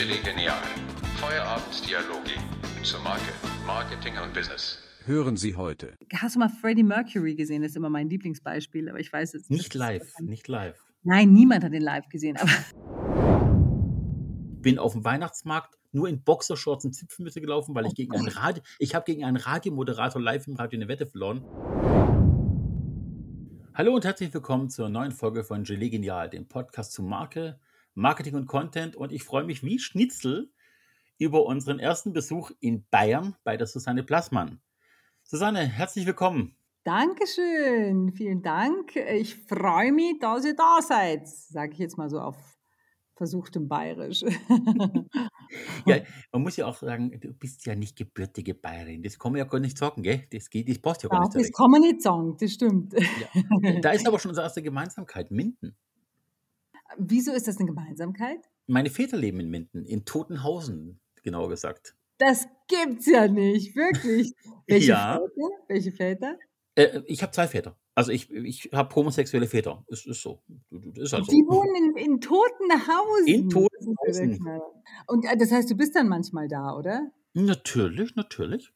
Chili Genial. Feierabenddialoge zur Marke, Marketing und Business. Hören Sie heute. Hast du mal Freddie Mercury gesehen? Das ist immer mein Lieblingsbeispiel, aber ich weiß es Nicht live, nicht live. Nein, niemand hat den live gesehen, aber Bin auf dem Weihnachtsmarkt nur in Boxershorts und Zipfelmütze gelaufen, weil ich gegen einen Radio, ich habe gegen einen Radiomoderator live im Radio eine Wette verloren. Hallo und herzlich willkommen zur neuen Folge von Gelee Genial, dem Podcast zu Marke, Marketing und Content. Und ich freue mich wie Schnitzel über unseren ersten Besuch in Bayern bei der Susanne Plassmann. Susanne, herzlich willkommen. Dankeschön, vielen Dank. Ich freue mich, dass ihr da seid, sage ich jetzt mal so auf versuchtem Bayerisch. Ja, man muss ja auch sagen, du bist ja nicht gebürtige Bayerin. Das kann man ja gar nicht sagen, gell? Das geht, das passt ja gar Ja, nicht das direkt. kann man nicht sagen, das stimmt. Ja. Da ist aber schon unsere erste Gemeinsamkeit, Minden. Wieso ist das eine Gemeinsamkeit? Meine Väter leben in Minden, in Totenhausen, genauer gesagt. Das gibt's ja nicht, wirklich. Welche Ja. Väter? Welche Väter? Äh, ich habe zwei Väter. Also ich, ich habe homosexuelle Väter. Es ist so. Das ist halt so. Die wohnen in, in Totenhausen. In ist Totenhausen. Und äh, das heißt, du bist dann manchmal da, oder? Natürlich, natürlich.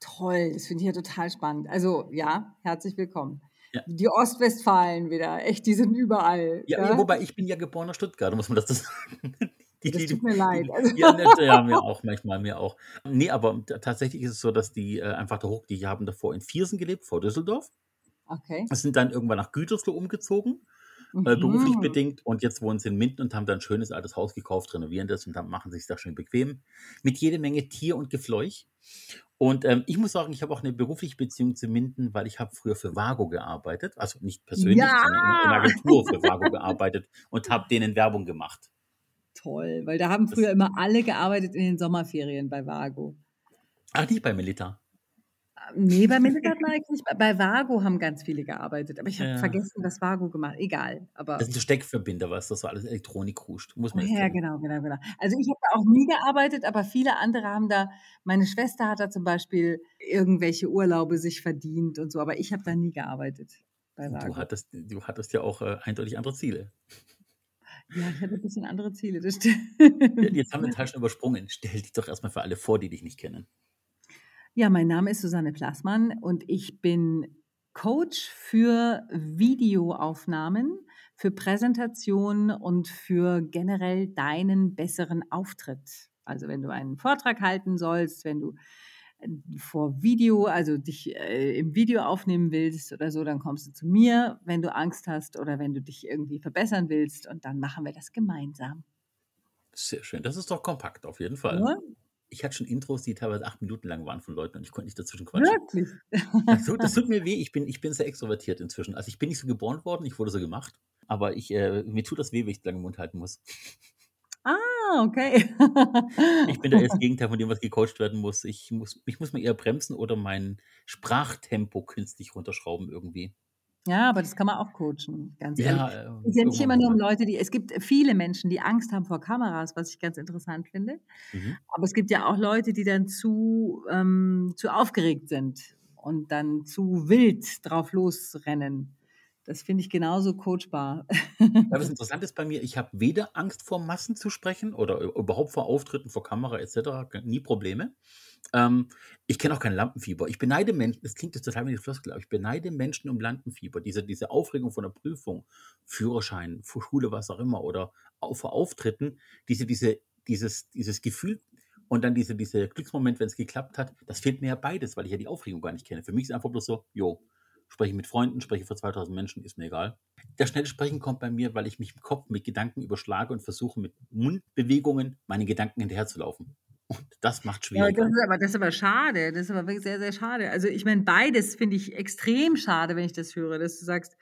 Toll, das finde ich ja total spannend. Also ja, herzlich willkommen. Ja. Die Ostwestfalen wieder, echt, die sind überall. Ja, wobei ich bin ja geborener Stuttgarter, muss man das sagen. Die, Das die- tut mir leid. Also, Ja, ja, mir auch, manchmal mir auch. Nee, aber tatsächlich ist es so, dass die äh, einfach da hoch, die haben davor in Viersen gelebt, vor Düsseldorf. okay. sind dann irgendwann nach Gütersloh umgezogen, äh, beruflich Mhm. bedingt. Und jetzt wohnen sie in Minden und haben dann ein schönes altes Haus gekauft, renovieren das und dann machen sich da schön bequem. Mit jede Menge Tier und Gefleuch. Und ähm, ich muss sagen, ich habe auch eine berufliche Beziehung zu Minden, weil ich habe früher für Vago gearbeitet. Also nicht persönlich, Ja! sondern in, in einer Agentur für Vago gearbeitet und habe denen Werbung gemacht. Toll, weil da haben Das- früher immer alle gearbeitet in den Sommerferien bei Vago. Ach, nicht bei Milita. Nee, bei eigentlich nicht. Bei- Vago haben ganz viele gearbeitet, aber ich habe Ja. vergessen, was Vago gemacht Egal, aber. Das sind so Steckverbinder, was das so alles Elektronik ruscht. Muss man jetzt Ja, genau, genau, genau. Also ich habe da auch nie gearbeitet, aber viele andere haben da, meine Schwester hat da zum Beispiel irgendwelche Urlaube sich verdient und so, aber ich habe da nie gearbeitet bei Du Vago. hattest, du hattest ja auch äh, eindeutig andere Ziele. Ja, ich hatte ein bisschen andere Ziele, das stimmt. Ja, Jetzt haben wir den Teil schon übersprungen. Stell dich doch erstmal für alle vor, die dich nicht kennen. Ja, mein Name ist Susanne Plassmann und ich bin Coach für Videoaufnahmen, für Präsentationen und für generell deinen besseren Auftritt. Also wenn du einen Vortrag halten sollst, wenn du äh, vor Video, also dich äh, im Video aufnehmen willst oder so, dann kommst du zu mir, wenn du Angst hast oder wenn du dich irgendwie verbessern willst und dann machen wir das gemeinsam. Sehr schön. Das ist doch kompakt, auf jeden Fall. Oder? Ich hatte schon Intros, die teilweise acht Minuten lang waren von Leuten und ich konnte nicht dazwischen quatschen. Wirklich? Das tut, das tut mir weh. Ich bin, ich bin sehr extrovertiert inzwischen. Also ich bin nicht so geboren worden, ich wurde so gemacht. Aber ich, äh, mir tut das weh, wenn ich lange im Mund halten muss. Ah, okay. Ich bin da das Gegenteil von dem, was gecoacht werden muss. Ich muss, ich muss mir eher bremsen oder mein Sprachtempo künstlich runterschrauben irgendwie. Ja, aber das kann man auch coachen, ganz ehrlich. Ja, äh, Es ist ja nicht immer nur um mal. Leute, die, es gibt viele Menschen, die Angst haben vor Kameras, was ich ganz interessant finde. Mhm. Aber es gibt ja auch Leute, die dann zu, ähm, zu aufgeregt sind und dann zu wild drauf losrennen. Das finde ich genauso coachbar. Was interessant ist bei mir, ich habe weder Angst vor Massen zu sprechen oder überhaupt vor Auftritten vor Kamera etc. Nie Probleme. Ähm, ich kenne auch kein Lampenfieber. Ich beneide Menschen, das klingt jetzt total wie eine Floskel, aber ich beneide Menschen um Lampenfieber. Diese, diese Aufregung von der Prüfung, Führerschein, Schule, was auch immer, oder auch vor Auftritten, diese, diese, dieses, dieses Gefühl und dann diese, dieser Glücksmoment, wenn es geklappt hat, das fehlt mir ja beides, weil ich ja die Aufregung gar nicht kenne. Für mich ist einfach bloß so, jo, spreche mit Freunden, spreche vor 2000 Menschen, ist mir egal. Das schnelle Sprechen kommt bei mir, weil ich mich im Kopf mit Gedanken überschlage und versuche mit Mundbewegungen meinen Gedanken hinterherzulaufen. Und das macht Ja, schwieriger. das ist aber, das ist aber schade. Das ist aber wirklich sehr, sehr schade. Also ich meine, beides finde ich extrem schade, wenn ich das höre, dass du sagst,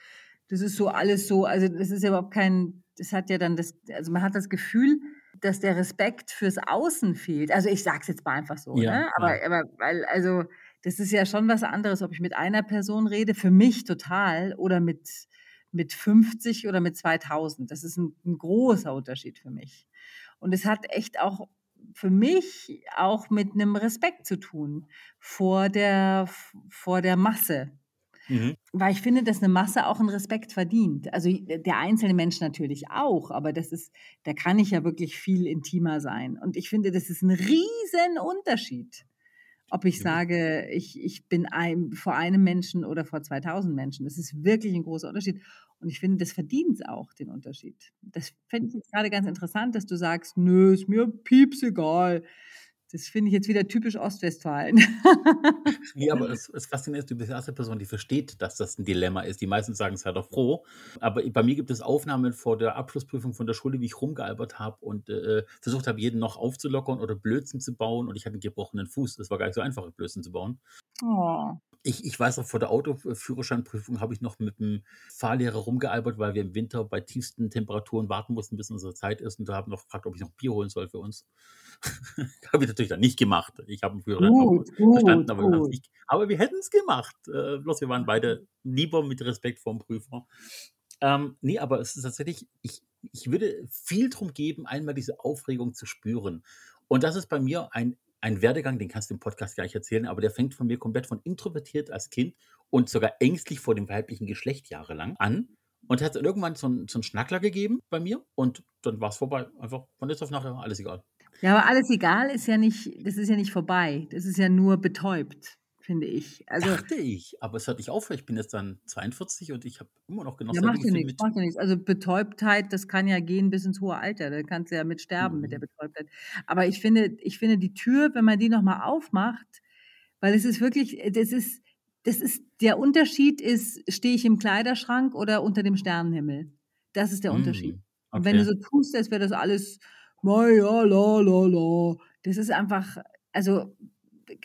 das ist so alles so, also das ist ja überhaupt kein, das hat ja dann das, also man hat das Gefühl, dass der Respekt fürs Außen fehlt. Also ich sag's jetzt mal einfach so, Ja, ne? Aber, ja. aber weil, also das ist ja schon was anderes, ob ich mit einer Person rede, für mich total, oder mit, mit 50 oder mit 2000. Das ist ein, ein großer Unterschied für mich. Und es hat echt auch für mich auch mit einem Respekt zu tun vor der, vor der Masse. Mhm. Weil ich finde, dass eine Masse auch einen Respekt verdient. Also der einzelne Mensch natürlich auch, aber das ist, da kann ich ja wirklich viel intimer sein. Und ich finde, das ist ein riesen Unterschied ob ich sage, ich, ich bin ein, vor einem Menschen oder vor 2000 Menschen. Das ist wirklich ein großer Unterschied. Und ich finde, das verdient auch, den Unterschied. Das fände ich jetzt gerade ganz interessant, dass du sagst, nö, ist mir pieps egal. Das finde ich jetzt wieder typisch Ostwestfalen. nee, aber es, es fasziniert ist, du bist die erste Person, die versteht, dass das ein Dilemma ist. Die meisten sagen es ja doch froh. Aber bei mir gibt es Aufnahmen vor der Abschlussprüfung von der Schule, wie ich rumgealbert habe und äh, versucht habe, jeden noch aufzulockern oder Blödsinn zu bauen. Und ich hatte einen gebrochenen Fuß. Es war gar nicht so einfach, Blödsinn zu bauen. Oh. Ich, ich weiß auch, vor der Autoführerscheinprüfung habe ich noch mit dem Fahrlehrer rumgealbert, weil wir im Winter bei tiefsten Temperaturen warten mussten, bis unsere Zeit ist. Und da habe ich noch gefragt, ob ich noch Bier holen soll für uns. habe ich natürlich dann nicht gemacht. Ich habe einen Führerschein gut, verstanden, aber, gut. Nicht, aber wir hätten es gemacht. Äh, bloß wir waren beide lieber mit Respekt vorm Prüfer. Ähm, nee, aber es ist tatsächlich, ich, ich würde viel drum geben, einmal diese Aufregung zu spüren. Und das ist bei mir ein, ein Werdegang, den kannst du im Podcast gar nicht erzählen, aber der fängt von mir komplett von introvertiert als Kind und sogar ängstlich vor dem weiblichen Geschlecht jahrelang an. Und hat irgendwann so einen, so einen Schnackler gegeben bei mir und dann war es vorbei. Einfach von jetzt auf nachher alles egal. Ja, aber alles egal ist ja nicht, das ist ja nicht vorbei. Das ist ja nur betäubt, finde ich. Also, Dachte ich, aber es hört nicht auf. Ich bin jetzt dann 42 und ich habe immer noch genossen. Ja, macht ja nichts, macht ja nichts. Also Betäubtheit, das kann ja gehen bis ins hohe Alter. Da kannst du ja mit sterben mhm. mit der mhm. Betäubtheit. Aber ich finde, ich finde die Tür, wenn man die nochmal aufmacht, weil es ist wirklich, das ist, das ist, der Unterschied ist, stehe ich im Kleiderschrank oder unter dem Sternenhimmel. Das ist der mhm. Unterschied. Okay. Und wenn du so tust, als wäre das alles ja, la, la, la. Das ist einfach, also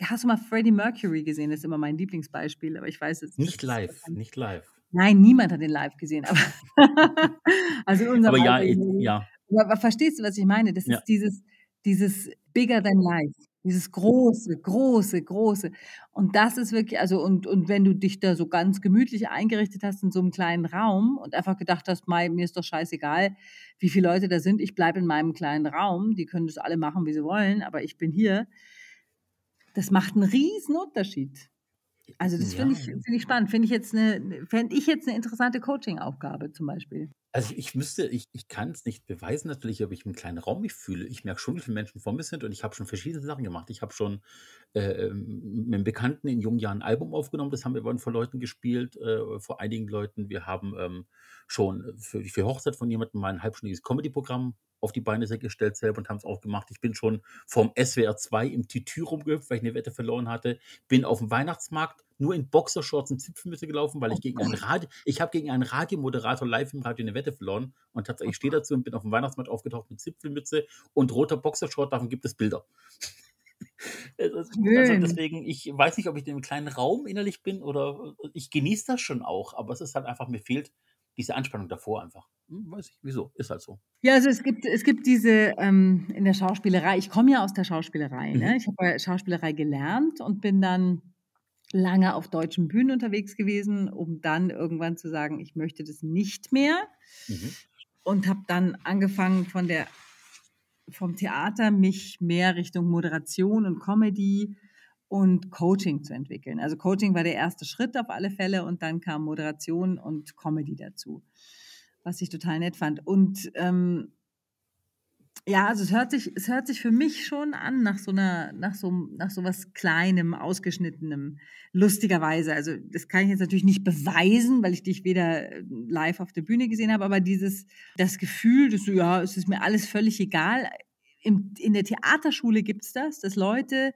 hast du mal Freddie Mercury gesehen? Das ist immer mein Lieblingsbeispiel, aber ich weiß es nicht. live, nicht live. Nein, niemand hat ihn live gesehen. Aber also in unserem aber ja, ich, ja. Aber verstehst du, was ich meine? Das ja. ist dieses, dieses bigger than life. Dieses große, große, große. Und das ist wirklich, also, und, und wenn du dich da so ganz gemütlich eingerichtet hast in so einem kleinen Raum und einfach gedacht hast, mir ist doch scheißegal, wie viele Leute da sind, ich bleibe in meinem kleinen Raum, die können das alle machen, wie sie wollen, aber ich bin hier. Das macht einen riesen Unterschied. Also das finde ich, find ich spannend. Finde ich jetzt eine, fände ich jetzt eine interessante Coaching-Aufgabe zum Beispiel. Also ich müsste, ich, ich kann es nicht beweisen natürlich, ob ich im kleinen Raum mich fühle. Ich merke schon, wie viele Menschen vor mir sind und ich habe schon verschiedene Sachen gemacht. Ich habe schon äh, mit einem Bekannten in jungen Jahren ein Album aufgenommen, das haben wir vor Leuten gespielt, äh, vor einigen Leuten. Wir haben ähm, schon für, für Hochzeit von jemandem mal ein halbstündiges Comedy-Programm auf die Beine gestellt selber und haben es auch gemacht. Ich bin schon vom SWR 2 im Titü rumgehüpft, weil ich eine Wette verloren hatte. Bin auf dem Weihnachtsmarkt nur in Boxershorts und Zipfelmütze gelaufen, weil ich gegen einen Radio, ich habe gegen einen Radiomoderator live im Radio eine Wette verloren und tatsächlich stehe dazu und bin auf dem Weihnachtsmarkt aufgetaucht mit Zipfelmütze und roter Boxershort. Davon gibt es Bilder. also deswegen, ich weiß nicht, ob ich in einem kleinen Raum innerlich bin oder ich genieße das schon auch, aber es ist halt einfach, mir fehlt diese Anspannung davor einfach. Hm, weiß ich, wieso, ist halt so. Ja, also es gibt, es gibt diese ähm, in der Schauspielerei, ich komme ja aus der Schauspielerei, ne? mhm. ne? ich habe Schauspielerei gelernt und bin dann lange auf deutschen Bühnen unterwegs gewesen, um dann irgendwann zu sagen, ich möchte das nicht mehr. Mhm. Und habe dann angefangen von der, vom Theater mich mehr Richtung Moderation und Comedy und Coaching zu entwickeln. Also Coaching war der erste Schritt auf alle Fälle und dann kam Moderation und Comedy dazu, was ich total nett fand. Und ähm, ja, also es hört sich, es hört sich für mich schon an nach so einer, nach so, nach so was Kleinem, Ausgeschnittenem, lustigerweise. Also das kann ich jetzt natürlich nicht beweisen, weil ich dich weder äh, live auf der Bühne gesehen habe, aber dieses, das Gefühl, dass du, ja, es ist mir alles völlig egal. Im, in der Theaterschule gibt es das, dass Leute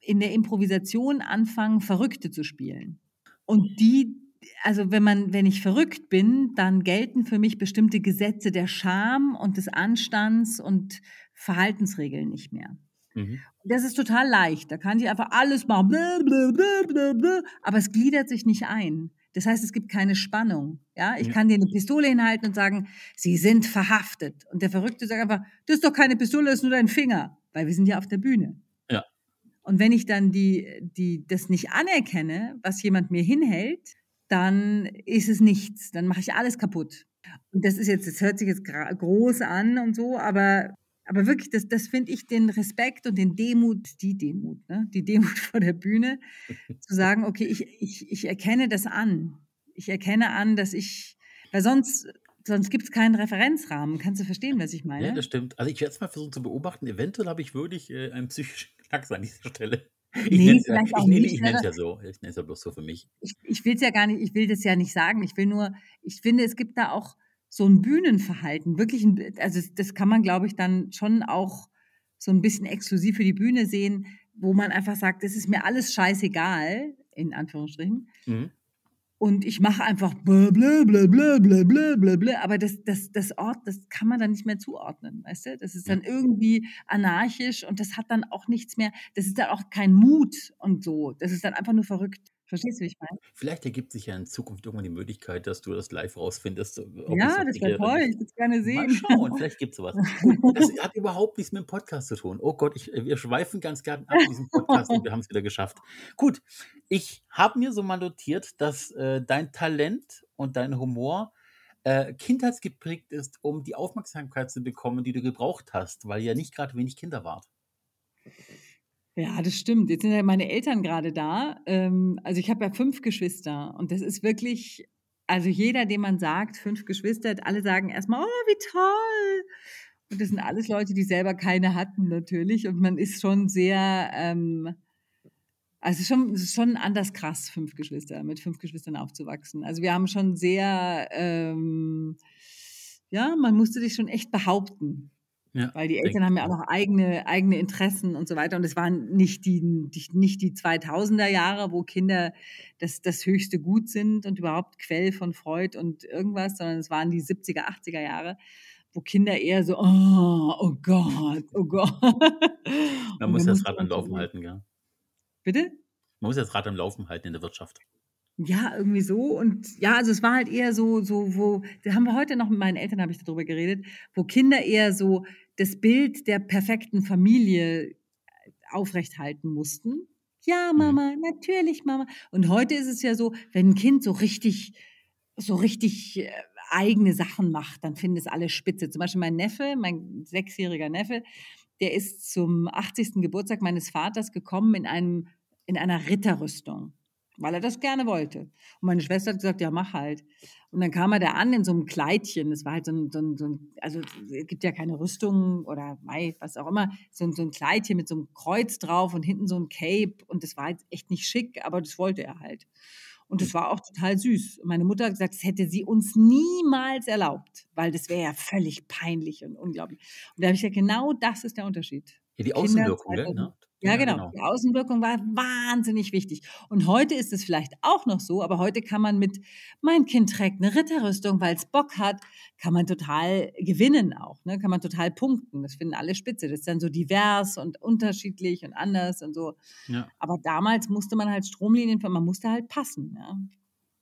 in der Improvisation anfangen, Verrückte zu spielen. Und die, also wenn man, wenn ich verrückt bin, dann gelten für mich bestimmte Gesetze der Scham und des Anstands und Verhaltensregeln nicht mehr. Mhm. Das ist total leicht. Da kann ich einfach alles machen, aber es gliedert sich nicht ein. Das heißt, es gibt keine Spannung. Ja, ich ja. kann dir eine Pistole hinhalten und sagen, Sie sind verhaftet. Und der Verrückte sagt einfach, das ist doch keine Pistole, das ist nur dein Finger, weil wir sind ja auf der Bühne. Und wenn ich dann die, die, das nicht anerkenne, was jemand mir hinhält, dann ist es nichts. Dann mache ich alles kaputt. Und das ist jetzt, das hört sich jetzt groß an und so, aber Aber wirklich, das, das finde ich den Respekt und den Demut, die Demut, ne? die Demut vor der Bühne, zu sagen, okay, ich, ich, ich erkenne das an. Ich erkenne an, dass ich, weil sonst, sonst gibt es keinen Referenzrahmen. Kannst du verstehen, was ich meine? Ja, das stimmt. Also ich werde es mal versuchen zu beobachten. Eventuell habe ich wirklich äh, einen psychischen Knacks an dieser Stelle. Ich Nee, nenne es ja, vielleicht ich auch nenne, nicht, ich ne? nenne es ja so. Ich nenne es ja bloß so für mich. ich, ich will es ja gar nicht, ich will das ja nicht sagen. Ich will nur, ich finde, es gibt da auch so ein Bühnenverhalten, wirklich, ein, also das- das kann man, glaube ich, dann schon auch so ein bisschen exklusiv für die Bühne sehen, wo man einfach sagt, das ist mir alles scheißegal, in Anführungsstrichen. Mhm. Und ich mache einfach blö, blö, blö, blö, blö, blö, blö, blö. Aber das, das, das Ort, das kann man dann nicht mehr zuordnen, weißt du? Das ist dann irgendwie anarchisch und das hat dann auch nichts mehr, das ist dann auch kein Mut und so. Das ist dann einfach nur verrückt. Verstehst du, wie ich meine? Vielleicht ergibt sich ja in Zukunft irgendwann die Möglichkeit, dass du das live rausfindest, Ja, das wäre toll. Ich würde es gerne Mal sehen. schauen, vielleicht gibt es sowas. Das hat überhaupt nichts mit dem Podcast zu tun. Oh Gott, ich, wir schweifen ganz gern ab diesem Podcast und wir haben es wieder geschafft. Gut, ich habe mir so mal notiert, dass äh, dein Talent und dein Humor äh, kindheitsgeprägt ist, um die Aufmerksamkeit zu bekommen, die du gebraucht hast, weil ihr ja nicht gerade wenig Kinder wart. Ja, das stimmt. Jetzt sind ja meine Eltern gerade da. Ähm, also ich habe ja fünf Geschwister und das ist wirklich, also jeder, dem man sagt, fünf Geschwister, alle sagen erstmal, oh, wie toll. Und das sind alles Leute, die selber keine hatten natürlich. Und man ist schon sehr, ähm, also schon, schon anders krass, fünf Geschwister, mit fünf Geschwistern aufzuwachsen. Also wir haben schon sehr, ähm, ja, man musste sich schon echt behaupten. Ja, Weil die Eltern haben ja auch noch eigene, eigene Interessen und so weiter. Und es waren nicht die, die, nicht die 2000er Jahre, wo Kinder das, das höchste Gut sind und überhaupt Quell von Freud und irgendwas, sondern es waren die 70er, 80er Jahre, wo Kinder eher so, oh, oh Gott, oh Gott. Man muss da das Rad am Laufen schon, halten, gell? bitte? Man muss das Rad am Laufen halten in der Wirtschaft. Ja, irgendwie so. Und ja, also es war halt eher so, so, wo, da haben wir heute noch mit meinen Eltern, habe ich darüber geredet, wo Kinder eher so das Bild der perfekten Familie aufrechthalten mussten. Ja, Mhm. Mama, natürlich, Mama. Und heute ist es ja so, wenn ein Kind so richtig, so richtig äh, eigene Sachen macht, dann finden es alle spitze. Zum Beispiel mein Neffe, mein sechsjähriger Neffe, der ist zum 80. Geburtstag meines Vaters gekommen in einem, in einer Ritterrüstung, weil er das gerne wollte. Und meine Schwester hat gesagt, ja, mach halt. Und dann kam er da an in so einem Kleidchen. Das war halt so ein, so ein, so ein also es gibt ja keine Rüstung oder Mai, was auch immer, so ein, so ein Kleidchen mit so einem Kreuz drauf und hinten so ein Cape. Und das war jetzt echt nicht schick, aber das wollte er halt. Und das war auch total süß. Und Meine Mutter hat gesagt, das hätte sie uns niemals erlaubt, weil das wäre ja völlig peinlich und unglaublich. Und da habe ich gesagt, genau das ist der Unterschied. Ja, die Außenwirkung, gell? 2000. Ne? Ja, genau. genau. Die Außenwirkung war wahnsinnig wichtig. Und heute ist es vielleicht auch noch so, aber heute kann man mit, mein Kind trägt eine Ritterrüstung, weil es Bock hat, kann man total gewinnen auch, ne? kann man total punkten. Das finden alle spitze. Das ist dann so divers und unterschiedlich und anders und so. Ja. Aber damals musste man halt Stromlinien, man musste halt passen. Ja.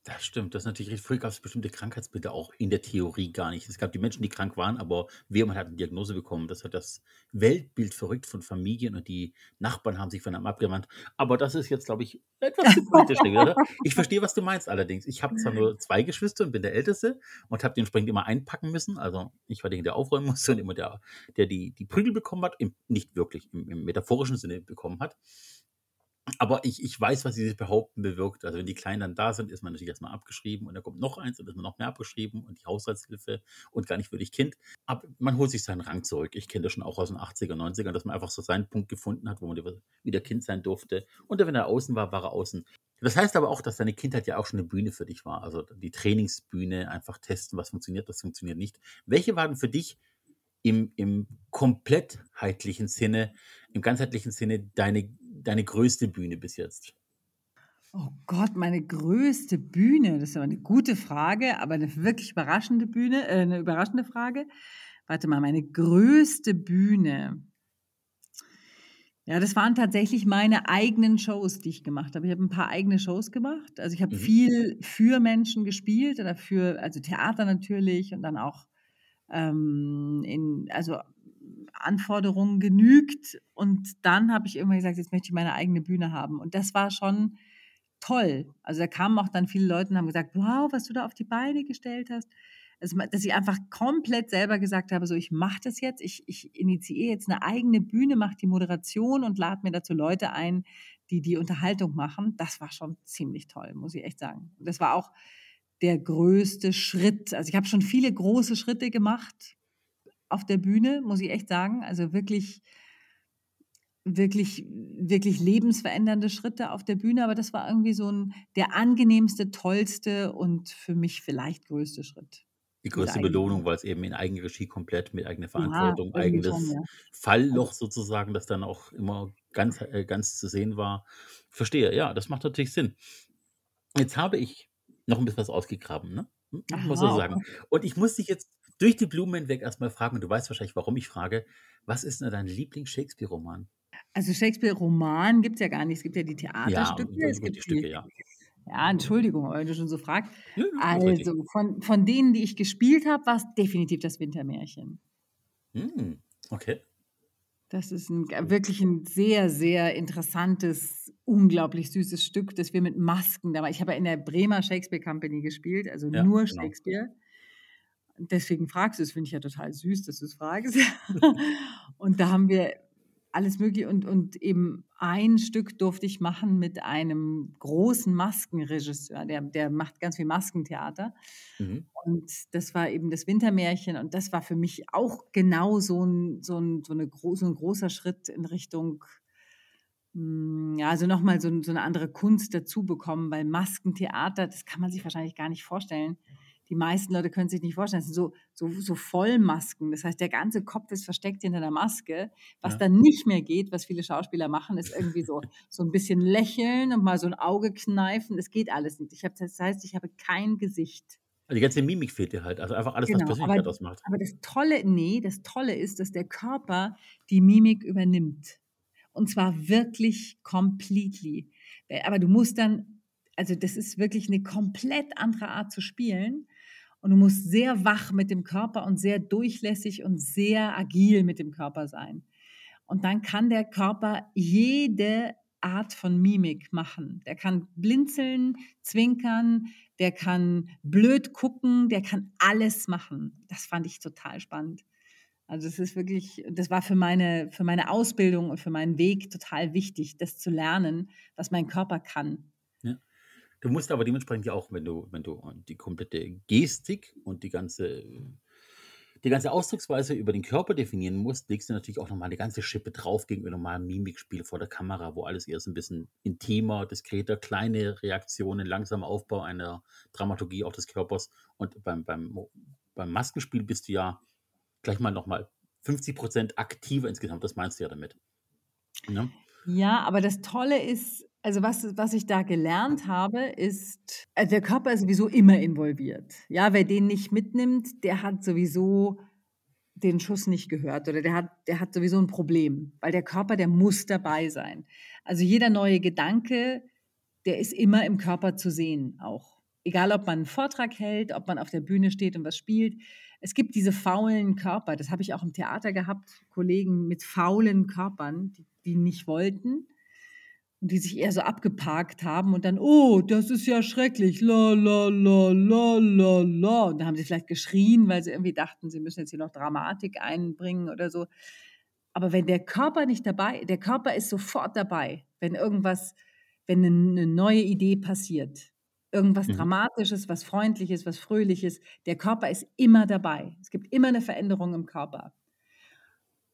Das stimmt, das ist natürlich richtig. Früher gab es bestimmte Krankheitsbilder auch in der Theorie gar nicht. Es gab die Menschen, die krank waren, aber wer man hat eine Diagnose bekommen. Das hat das Weltbild verrückt von Familien und die Nachbarn haben sich von einem abgewandt. Aber das ist jetzt, glaube ich, etwas zu politisch, oder? Ich verstehe, was du meinst allerdings. Ich habe zwar nur zwei Geschwister und bin der Älteste und habe dementsprechend immer einpacken müssen. Also ich war derjenige, der aufräumen musste und immer der, der die, die Prügel bekommen hat, im, nicht wirklich im, im metaphorischen Sinne bekommen hat. Aber ich, ich weiß, was dieses Behaupten bewirkt. Also wenn die Kleinen dann da sind, ist man natürlich erstmal abgeschrieben und dann kommt noch eins und ist man noch mehr abgeschrieben und die Haushaltshilfe und gar nicht wirklich Kind. Aber man holt sich seinen Rang zurück. Ich kenne das schon auch aus den 80er, 90er, dass man einfach so seinen Punkt gefunden hat, wo man wieder Kind sein durfte. Und wenn er außen war, war er außen. Das heißt aber auch, dass deine Kindheit ja auch schon eine Bühne für dich war. Also die Trainingsbühne, einfach testen, was funktioniert, was funktioniert nicht. Welche waren für dich im, im komplettheitlichen Sinne, im ganzheitlichen Sinne deine, deine größte Bühne bis jetzt? Oh Gott, meine größte Bühne, das ist aber eine gute Frage, aber eine wirklich überraschende Bühne, äh, eine überraschende Frage. Warte mal, meine größte Bühne. Ja, das waren tatsächlich meine eigenen Shows, die ich gemacht habe. Ich habe ein paar eigene Shows gemacht. Also ich habe Mhm. viel für Menschen gespielt oder für, also Theater natürlich und dann auch ähm, in, also Anforderungen genügt. Und dann habe ich irgendwann gesagt, jetzt möchte ich meine eigene Bühne haben. Und das war schon toll. Also da kamen auch dann viele Leute und haben gesagt, wow, was du da auf die Beine gestellt hast. dass, dass ich einfach komplett selber gesagt habe, so ich mache das jetzt, ich, ich initiiere jetzt eine eigene Bühne, mache die Moderation und lade mir dazu Leute ein, die die Unterhaltung machen. Das war schon ziemlich toll, muss ich echt sagen. Das war auch der größte Schritt. Also ich habe schon viele große Schritte gemacht auf der Bühne, muss ich echt sagen. Also wirklich wirklich, wirklich lebensverändernde Schritte auf der Bühne, aber das war irgendwie so ein, der angenehmste, tollste und für mich vielleicht größte Schritt. Die größte Belohnung, weil es eben in Eigenregie komplett mit eigener Verantwortung, ja, eigenes schon, ja. Fallloch sozusagen, das dann auch immer ganz, äh, ganz zu sehen war. Verstehe, ja, das macht natürlich Sinn. Jetzt habe ich noch ein bisschen was ausgegraben, ne? Muss ich sagen. Und ich muss dich jetzt durch die Blumen hinweg erstmal fragen, und du weißt wahrscheinlich, warum ich frage, was ist denn dein Lieblings-Shakespeare-Roman? Also Shakespeare-Roman gibt es ja gar nicht. Es gibt ja die Theaterstücke. Ja, es gibt die Stücke, ja. Ja, Entschuldigung, wenn du schon so fragst. Ja, also von, von denen, die ich gespielt habe, war es definitiv das Wintermärchen. Hm, okay. Das ist ein, wirklich ein sehr, sehr interessantes, unglaublich süßes Stück, das wir mit Masken dabei. Ich habe ja in der Bremer Shakespeare Company gespielt, also ja, nur genau. Deswegen fragst du es, finde ich ja total süß, dass du es fragst. und da haben wir alles mögliche und, und eben ein Stück durfte ich machen mit einem großen Maskenregisseur, der, der macht ganz viel Maskentheater. Mhm. Und das war eben das Wintermärchen und das war für mich auch genau so ein, so ein, so eine, so ein großer Schritt in Richtung, hm, ja, also nochmal so, so eine andere Kunst dazu bekommen, weil Maskentheater, das kann man sich wahrscheinlich gar nicht vorstellen die meisten Leute können sich nicht vorstellen, das sind so, so, so Vollmasken. Das heißt, der ganze Kopf ist versteckt hinter der Maske. Was ja. dann nicht mehr geht, was viele Schauspieler machen, ist irgendwie so, so ein bisschen lächeln und mal so ein Auge kneifen. Das geht alles nicht. Ich hab, das heißt, ich habe kein Gesicht. Also die ganze Mimik fehlt dir halt. Also einfach alles, genau, was Persönlichkeit aber, ausmacht. Aber das Tolle, nee, das Tolle ist, dass der Körper die Mimik übernimmt. Und zwar wirklich completely. Aber du musst dann, also das ist wirklich eine komplett andere Art zu spielen. Und du musst sehr wach mit dem Körper und sehr durchlässig und sehr agil mit dem Körper sein. Und dann kann der Körper jede Art von Mimik machen. Der kann blinzeln, zwinkern, der kann blöd gucken, der kann alles machen. Das fand ich total spannend. Also es ist wirklich, das war für meine, für meine Ausbildung und für meinen Weg total wichtig, das zu lernen, was mein Körper kann. Du musst aber dementsprechend ja auch, wenn du, wenn du die komplette Gestik und die ganze, die ganze Ausdrucksweise über den Körper definieren musst, legst du natürlich auch nochmal eine ganze Schippe drauf gegenüber normalen Mimikspiel vor der Kamera, wo alles erst ein bisschen intimer, diskreter, kleine Reaktionen, langsamer Aufbau einer Dramaturgie auch des Körpers. Und beim, beim, beim Maskenspiel bist du ja gleich mal nochmal 50 Prozent aktiver insgesamt. Das meinst du ja damit. Ja? ja, aber das Tolle ist, also was, was ich da gelernt habe, ist, also der Körper ist sowieso immer involviert. Ja, wer den nicht mitnimmt, der hat sowieso den Schuss nicht gehört oder der hat, der hat sowieso ein Problem, weil der Körper, der muss dabei sein. Also jeder neue Gedanke, der ist immer im Körper zu sehen auch. Egal, ob man einen Vortrag hält, ob man auf der Bühne steht und was spielt. Es gibt diese faulen Körper, das habe ich auch im Theater gehabt, Kollegen mit faulen Körpern, die, die nicht wollten und die sich eher so abgeparkt haben und dann, oh, das ist ja schrecklich, la la la la la la. Und da haben sie vielleicht geschrien, weil sie irgendwie dachten, sie müssen jetzt hier noch Dramatik einbringen oder so. Aber wenn der Körper nicht dabei, der Körper ist sofort dabei, wenn irgendwas, wenn eine neue Idee passiert, irgendwas mhm. Dramatisches, was Freundliches, was Fröhliches, der Körper ist immer dabei. Es gibt immer eine Veränderung im Körper.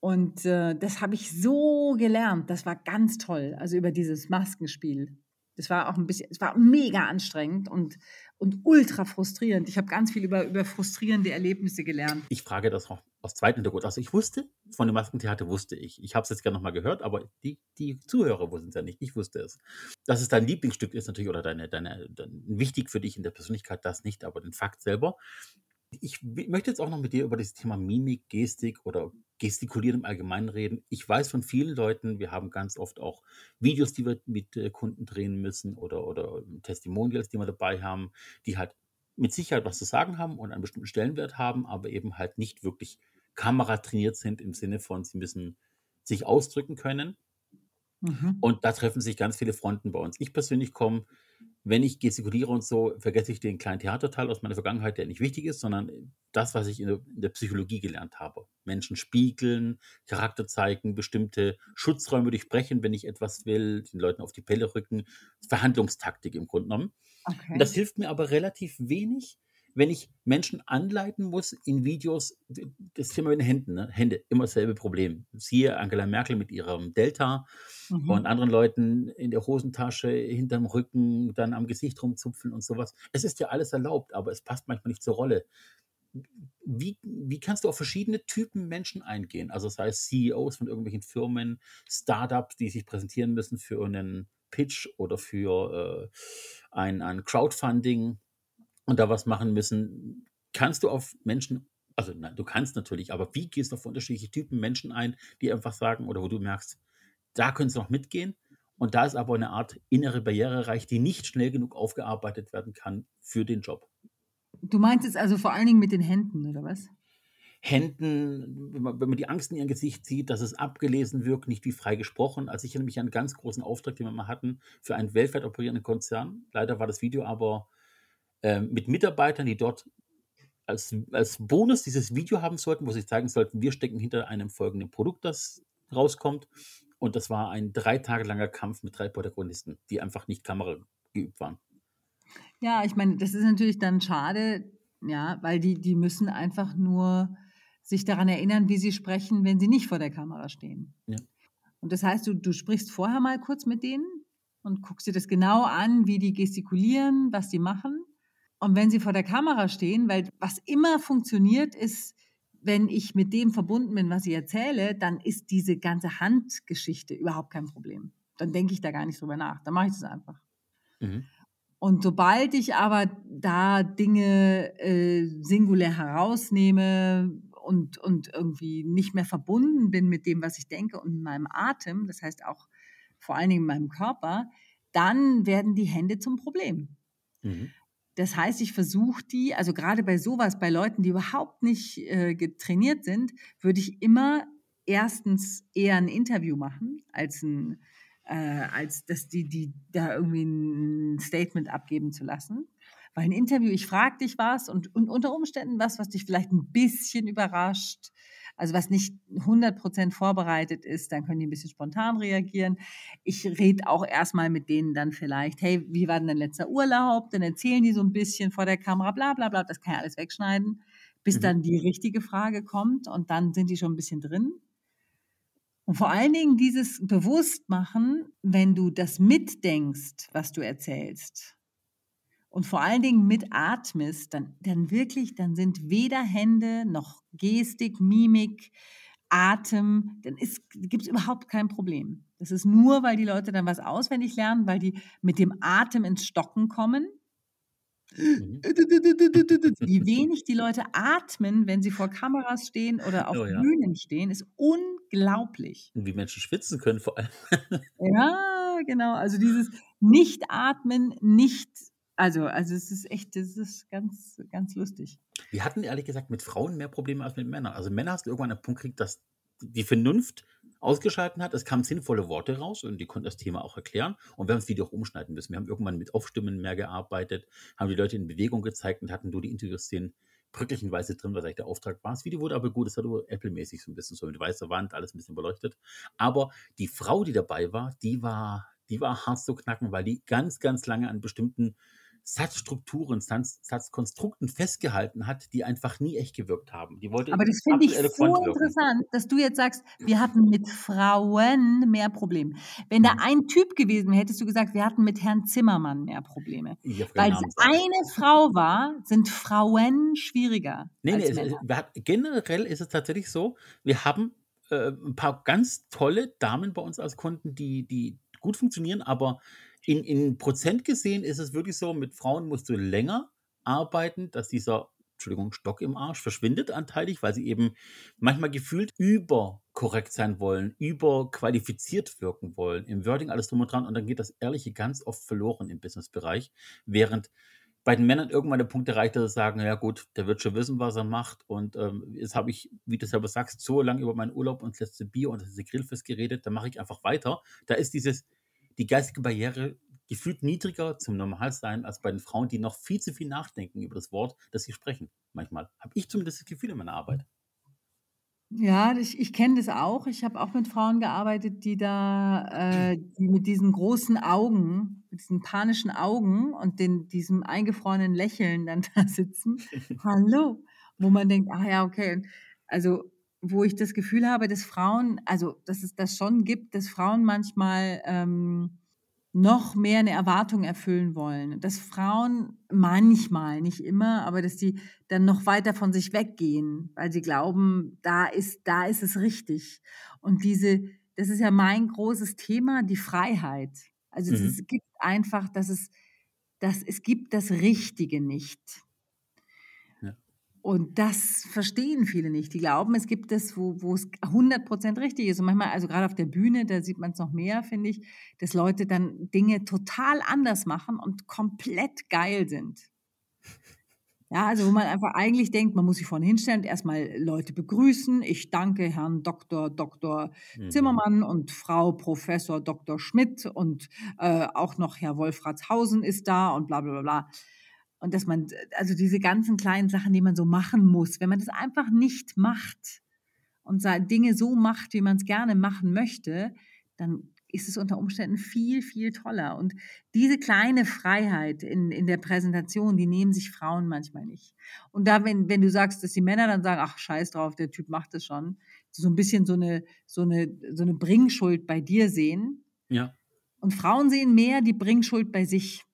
Und äh, das habe ich so gelernt. Das war ganz toll. Also über dieses Maskenspiel. Das war auch ein bisschen, es war mega anstrengend und, und ultra frustrierend. Ich habe ganz viel über, über frustrierende Erlebnisse gelernt. Ich frage das auch aus zweiten Hintergrund. Also ich wusste, von dem Maskentheater wusste ich. Ich habe es jetzt gerne nochmal gehört, aber die, die Zuhörer wussten es ja nicht. Ich wusste es. Dass es dein Lieblingsstück ist natürlich oder deine, deine, deine, wichtig für dich in der Persönlichkeit, das nicht, aber den Fakt selber. Ich möchte jetzt auch noch mit dir über das Thema Mimik, Gestik oder Gestikulieren im Allgemeinen reden. Ich weiß von vielen Leuten, wir haben ganz oft auch Videos, die wir mit äh, Kunden drehen müssen oder, oder Testimonials, die wir dabei haben, die halt mit Sicherheit was zu sagen haben und einen bestimmten Stellenwert haben, aber eben halt nicht wirklich kameratrainiert sind im Sinne von, sie müssen sich ausdrücken können. Mhm. Und da treffen sich ganz viele Fronten bei uns. Ich persönlich komme wenn ich gestikuliere und so, vergesse ich den kleinen Theaterteil aus meiner Vergangenheit, der nicht wichtig ist, sondern das, was ich in der, in der Psychologie gelernt habe. Menschen spiegeln, Charakter zeigen, bestimmte Schutzräume durchbrechen, wenn ich etwas will, den Leuten auf die Pelle rücken. Verhandlungstaktik im Grunde genommen. Okay. Und das hilft mir aber relativ wenig, wenn ich Menschen anleiten muss in Videos, das Thema mit den Händen, ne? Hände, immer dasselbe Problem. Siehe Angela Merkel mit ihrem Delta Mhm. und anderen Leuten in der Hosentasche, hinterm Rücken, dann am Gesicht rumzupfen und sowas. Es ist ja alles erlaubt, aber es passt manchmal nicht zur Rolle. Wie, wie kannst du auf verschiedene Typen Menschen eingehen? Also sei es CEOs von irgendwelchen Firmen, Startups, die sich präsentieren müssen für einen Pitch oder für äh, ein, ein Crowdfunding und da was machen müssen. Kannst du auf Menschen, also nein, du kannst natürlich, aber wie gehst du auf unterschiedliche Typen Menschen ein, die einfach sagen oder wo du merkst, da können sie noch mitgehen und da ist aber eine Art innere Barriere erreicht, die nicht schnell genug aufgearbeitet werden kann für den Job. Du meinst es also vor allen Dingen mit den Händen, oder was? Händen, wenn man, wenn man die Angst in ihr Gesicht sieht, dass es abgelesen wirkt, nicht wie frei gesprochen. Also ich erinnere mich an einen ganz großen Auftrag, den wir mal hatten für einen weltweit operierenden Konzern. Leider war das Video aber mit Mitarbeitern, die dort als, als Bonus dieses Video haben sollten, wo sie zeigen sollten, wir stecken hinter einem folgenden Produkt, das rauskommt. Und das war ein drei Tage langer Kampf mit drei Protagonisten, die einfach nicht Kamera geübt waren. Ja, ich meine, das ist natürlich dann schade, ja, weil die, die müssen einfach nur sich daran erinnern, wie sie sprechen, wenn sie nicht vor der Kamera stehen. Ja. Und das heißt, du, du sprichst vorher mal kurz mit denen und guckst dir das genau an, wie die gestikulieren, was die machen. Und wenn sie vor der Kamera stehen, weil was immer funktioniert, ist, wenn ich mit dem verbunden bin, was ich erzähle, dann ist diese ganze Handgeschichte überhaupt kein Problem. Dann denke ich da gar nicht drüber nach. Dann mache ich das einfach. Mhm. Und sobald ich aber da Dinge äh, singulär herausnehme und, und irgendwie nicht mehr verbunden bin mit dem, was ich denke und meinem Atem, das heißt auch vor allen Dingen meinem Körper, dann werden die Hände zum Problem. Mhm. Das heißt, ich versuche die, also gerade bei sowas, bei Leuten, die überhaupt nicht äh, getrainiert sind, würde ich immer erstens eher ein Interview machen, als ein, äh, als dass die, die da irgendwie ein Statement abgeben zu lassen. Weil ein Interview, ich frage dich was und, und unter Umständen was, was dich vielleicht ein bisschen überrascht, also was nicht 100% vorbereitet ist, dann können die ein bisschen spontan reagieren. Ich rede auch erstmal mit denen dann vielleicht, hey, wie war denn dein letzter Urlaub? Dann erzählen die so ein bisschen vor der Kamera, bla bla bla, das kann ja alles wegschneiden, bis Mhm. dann die richtige Frage kommt und dann sind die schon ein bisschen drin. Und vor allen Dingen dieses Bewusstmachen, wenn du das mitdenkst, was du erzählst, und vor allen Dingen mitatmest, dann, dann wirklich, dann sind weder Hände noch Gestik, Mimik, Atem, dann gibt es überhaupt kein Problem. Das ist nur, weil die Leute dann was auswendig lernen, weil die mit dem Atem ins Stocken kommen. Mhm. Wie wenig die Leute atmen, wenn sie vor Kameras stehen oder auf Oh ja. Bühnen stehen, ist unglaublich. Und wie Menschen schwitzen können vor allem. Ja, genau. Also dieses Nicht-Atmen, nicht, also, also es ist echt, das ist ganz, ganz lustig. Wir hatten ehrlich gesagt mit Frauen mehr Probleme als mit Männern. Also Männer hast du irgendwann einen Punkt gekriegt, dass die Vernunft ausgeschalten hat. Es kamen sinnvolle Worte raus und die konnten das Thema auch erklären. Und wir haben das Video auch umschneiden müssen. Wir haben irgendwann mit Aufstimmen mehr gearbeitet, haben die Leute in Bewegung gezeigt und hatten nur die Interviewszenen bröcklichenweise drin, was eigentlich der Auftrag war. Das Video wurde aber gut, es hat Apple-mäßig so ein bisschen so mit weißer Wand, alles ein bisschen beleuchtet. Aber die Frau, die dabei war, die war, die war hart zu knacken, weil die ganz, ganz lange an bestimmten Satzstrukturen, Satz, Satzkonstrukten festgehalten hat, die einfach nie echt gewirkt haben. Die wollte Aber das finde ich so wirken. interessant, dass du jetzt sagst, wir hatten mit Frauen mehr Probleme. Wenn da Mhm. ein Typ gewesen wäre, hättest du gesagt, wir hatten mit Herrn Zimmermann mehr Probleme. Weil es eine Frau war, sind Frauen schwieriger Nee, nee, es, hat, generell ist es tatsächlich so, wir haben äh, ein paar ganz tolle Damen bei uns als Kunden, die, die gut funktionieren, aber in, in Prozent gesehen ist es wirklich so, mit Frauen musst du länger arbeiten, dass dieser, Entschuldigung, Stock im Arsch verschwindet anteilig, weil sie eben manchmal gefühlt überkorrekt sein wollen, überqualifiziert wirken wollen, im Wording alles drum und dran und dann geht das Ehrliche ganz oft verloren im Businessbereich, während bei den Männern irgendwann der Punkt erreicht, dass sie sagen, ja gut, der wird schon wissen, was er macht. Und ähm, jetzt habe ich, wie du selber sagst, so lange über meinen Urlaub und das letzte Bier und das letzte Grillfest geredet, da mache ich einfach weiter. Da ist dieses, die geistige Barriere gefühlt niedriger zum Normalsein als bei den Frauen, die noch viel zu viel nachdenken über das Wort, das sie sprechen. Manchmal habe ich zumindest das Gefühl in meiner Arbeit. Ja, ich ich kenne das auch. Ich habe auch mit Frauen gearbeitet, die da äh, die mit diesen großen Augen, mit diesen panischen Augen und den diesem eingefrorenen Lächeln dann da sitzen. „Hallo?“ Wo man denkt: „Ah ja, okay.“ Also, wo ich das Gefühl habe, dass Frauen also, dass es das schon gibt, dass Frauen manchmal, ähm noch mehr eine Erwartung erfüllen wollen. Dass Frauen manchmal, nicht immer, aber dass die dann noch weiter von sich weggehen, weil sie glauben, da ist da ist es richtig. Und diese das ist ja mein großes Thema, die Freiheit. Also, es Mhm. es gibt einfach dass es dass es gibt das Richtige nicht. Und das verstehen viele nicht. Die glauben, es gibt das, wo wo es 100% richtig ist. Und manchmal also, gerade auf der Bühne, da sieht man's noch mehr, finde ich, dass Leute dann Dinge total anders machen und komplett geil sind. Ja, also, wo man einfach eigentlich denkt, man muss sich vorne hinstellen und erst mal Leute begrüßen. Ich danke Herrn Doktor Doktor Mhm. Zimmermann und Frau Professor Doktor Schmidt und, äh, auch noch Herr Wolfratshausen ist da und bla bla bla bla. Und dass man also, diese ganzen kleinen Sachen, die man so machen muss, wenn man das einfach nicht macht und Dinge so macht, wie man's gerne machen möchte, dann ist es unter Umständen viel, viel toller. Und diese kleine Freiheit in in der Präsentation, die nehmen sich Frauen manchmal nicht. Und da, wenn wenn du sagst, dass die Männer dann sagen: „Ach, scheiß drauf, der Typ macht das schon.“ So 'n bisschen so 'ne so 'ne so 'ne Bringschuld bei dir sehen. Ja. Und Frauen sehen mehr die Bringschuld bei sich.